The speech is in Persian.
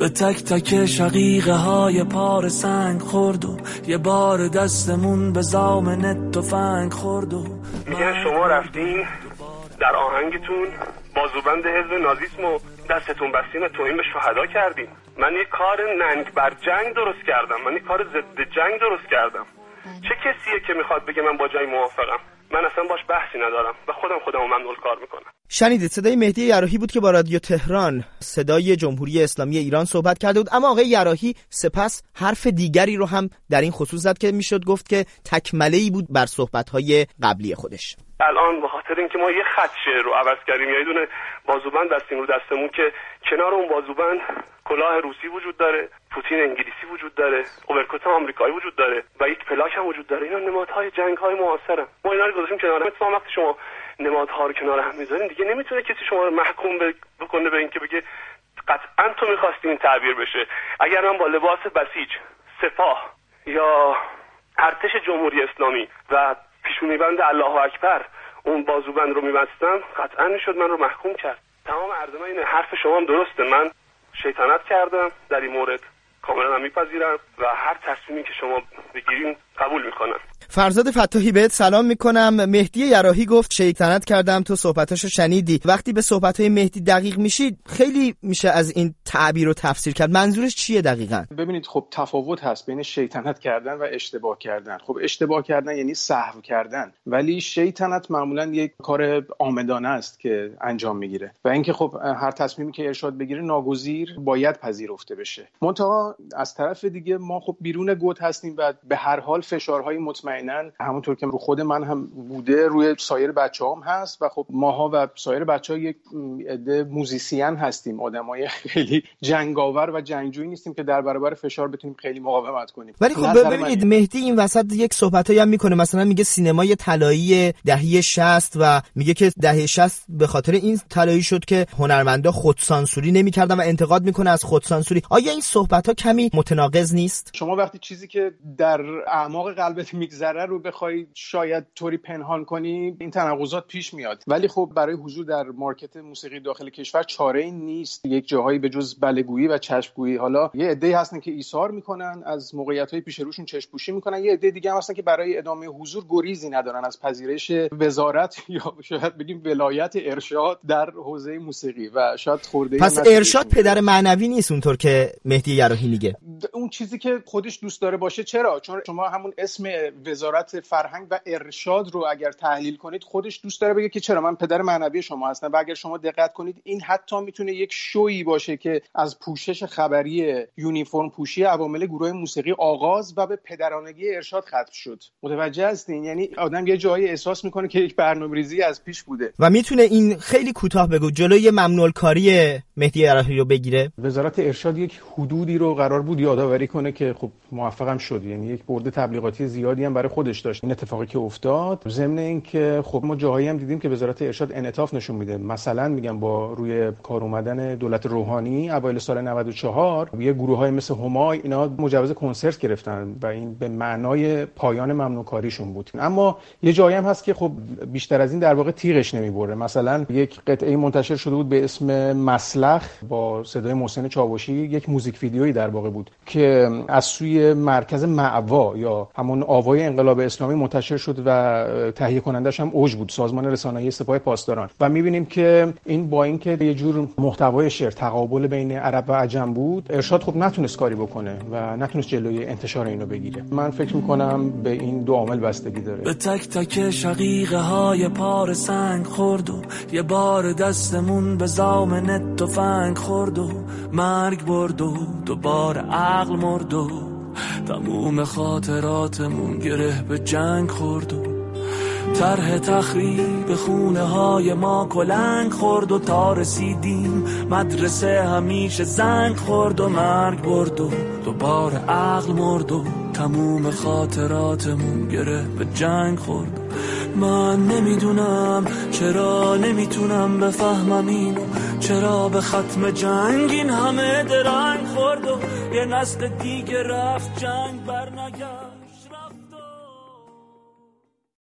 به تک تک شقیقه های پار سنگ خورد و یه بار دستمون به زامن تفنگ خورد و میگن شما رفتین در آهنگتون بازوبند حزب نازیسم و دستتون بستین و توهین به شهدا کردین. من یه کار ننگ بر جنگ درست کردم. من یه کار ضد جنگ درست کردم. چه کسیه که می‌خواد بگه من با جنگ موافقم؟ من اصلا باش بحثی ندارم و خودم خودم ممنول کار می‌کنم. شنیدید صدای مهدی یراهی بود که با رادیو تهران. صدای جمهوری اسلامی ایران صحبت کرده بود اما آقای یراهی سپس حرف دیگری رو هم در این خصوص زد که می‌شد گفت که تکمله ای بود بر صحبت قبلی خودش. الان به خاطر اینکه ما یه خط شعر رو عوض کردیم یه دونه بازوبند دستیم رو دستمون که کنار اون بازوبند کلاه روسی وجود داره پوتین انگلیسی وجود داره اوورکوت آمریکایی وجود داره و یک پلاک هم وجود داره. اینا نمادهای جنگ های معاصره ما اینا رو گذاشتیم کنار هم. وقتی شما نمادها رو کنار هم می‌ذارین دیگه نمی‌تونه کسی شما رو محکوم بکنه به اینکه بگه قطعا تو می‌خواستی این تعبیر بشه. اگر من با لباس بسیج سپاه یا ارتش جمهوری اسلامی و پیشونی بند الله اکبر. اون بازوبند رو میبستم قطعا می‌شد من رو محکوم کرد. تمام من اینه. حرف شما درسته. من شیطنت کردم در این مورد. کاملا میپذیرم و هر تصمیمی که شما بگیریم قبول می‌کنم. فرزاد فتاحی بهت سلام می‌کنم. مهدی یراهی گفت شیطنت کردم تو صحبتاشو شنیدی. وقتی به صحبتهای مهدی دقیق میشید خیلی میشه از این تعبیر رو تفسیر کرد. منظورش چیه دقیقا؟ ببینید خب تفاوت هست بین شیطنت کردن و اشتباه کردن. خب اشتباه کردن یعنی سهو کردن. ولی شیطنت معمولا یک کار آمدانه است که انجام می‌گیره. و اینکه خب هر تصمیمی که ارشاد بگیره ناگزیر باید پذیرفته بشه. منتها از طرف دیگه ما خب بیرون گود هستیم و به هر حال فشارهای مطمئنا همونطور که رو خود من هم بوده روی سایر بچه هم هست و خب ماها و سایر بچه ها یک عده موزیسین هستیم. آدمای خیلی جنگاور و جنگجویی نیستیم که در برابر فشار بتونیم خیلی مقاومت کنیم. ولی خب ببینید مهدی این وسط یک صحبتایی هم می‌کنه. مثلا میگه سینمای طلایی دهه 60 و میگه که دهه 60 به خاطر این طلایی شد که هنرمندا خودسانسوری نمی‌کردن و انتقاد می‌کنه از خودسانسوری. آیا این صحبت ها کمی متناقض نیست؟ شما وقتی چیزی که در اعماق قلبت میگذره رو بخوای شاید طوری پنهان کنی این تناقضات پیش میاد. ولی خب برای حضور در مارکت موسیقی داخل کشور چاره ای نیست. یک جاهایی به جز بلگویی و چشمگویی. حالا یه عده هستن که ایثار می‌کنن از موقعیت های پیش روشون چشمپوشی می‌کنن. یه عده دیگه هم هستن که برای ادامه حضور گریزی ندارن از پذیرش وزارت یا شاید بگیم ولایت ارشاد در حوزه موسیقی. و شاید خورده پس ارشاد پدر معنوی نیست اونطور که مهدی یراحی میگه. اون چیزی که خودش دوست داره باشه چرا؟ چون شما همون اسم وزارت فرهنگ و ارشاد رو اگر تحلیل کنید خودش دوست داره بگه که چرا من پدر معنوی شما هستم و اگر شما دقت کنید این حتی می‌تونه یک شویی باشه که از پوشش خبری یونیفرم پوشی عوامل گروه موسیقی آغاز و به پدرانگی ارشاد ختم شد. متوجه هستین؟ یعنی آدم یه جایی احساس می‌کنه که یک برنامه‌ریزی از پیش بوده. و می‌تونه این خیلی کوتاه بگو جلوی ممنوع کاری مهدی عراقی رو بگیره. وزارت ارشاد یک حدودی رو قرار بود یادآوری کنه که خب موفقم شد. یعنی یک برد تبلیغاتی زیادی هم برای خودش داشت این اتفاقی که افتاد. ضمن اینکه خب ما جاهایی هم دیدیم که وزارت ارشاد انعطاف نشون میده. مثلا میگم با روی کار اومدن دولت روحانی اوایل سال 94 یه گروه های مثل همای اینا مجوز کنسرت گرفتن و این به معنای پایان ممنوع کاریشون بود. اما یه جایی هم هست که خب بیشتر از این در واقع تیغش نمی‌بره. مثلا یک قطعه منتشر شده بود به اسم مسلخ با صدای محسن چاوشی یک موزیک ویدیویی در واقع بود که از سوی مرکز معوا یا همون آوای انقلاب اسلامی منتشر شد و تهیه کنندش هم اوج بود سازمان رسانه‌ای سپاه پاسداران. و می‌بینیم که این با اینکه یه جور محتوای شعر تقابل بین عرب و عجم بود ارشاد خب نتونست کاری بکنه و نتونست جلوی انتشار اینو بگیره. من فکر می‌کنم به این دو عامل بستگی داره. به تک تک شقیقه های پار سنگ خورد و یه بار دستمون به زامن تفنگ خورد و مرگ برد و دوباره عقل مرد و تموم خاطراتمون گره به جنگ خورد و طرح تخریب خونه های ما کلنگ خورد و تا رسیدیم مدرسه همیشه زنگ خورد و مرگ برد و دوباره عقل مرد و تموم خاطراتمون گره به جنگ خورد. من نمی‌دونم چرا نمی‌تونم بفهمم اینو. چرا به ختم جنگ این همه درنگ خورد و یه نسل دیگه رفت جنگ برنگرد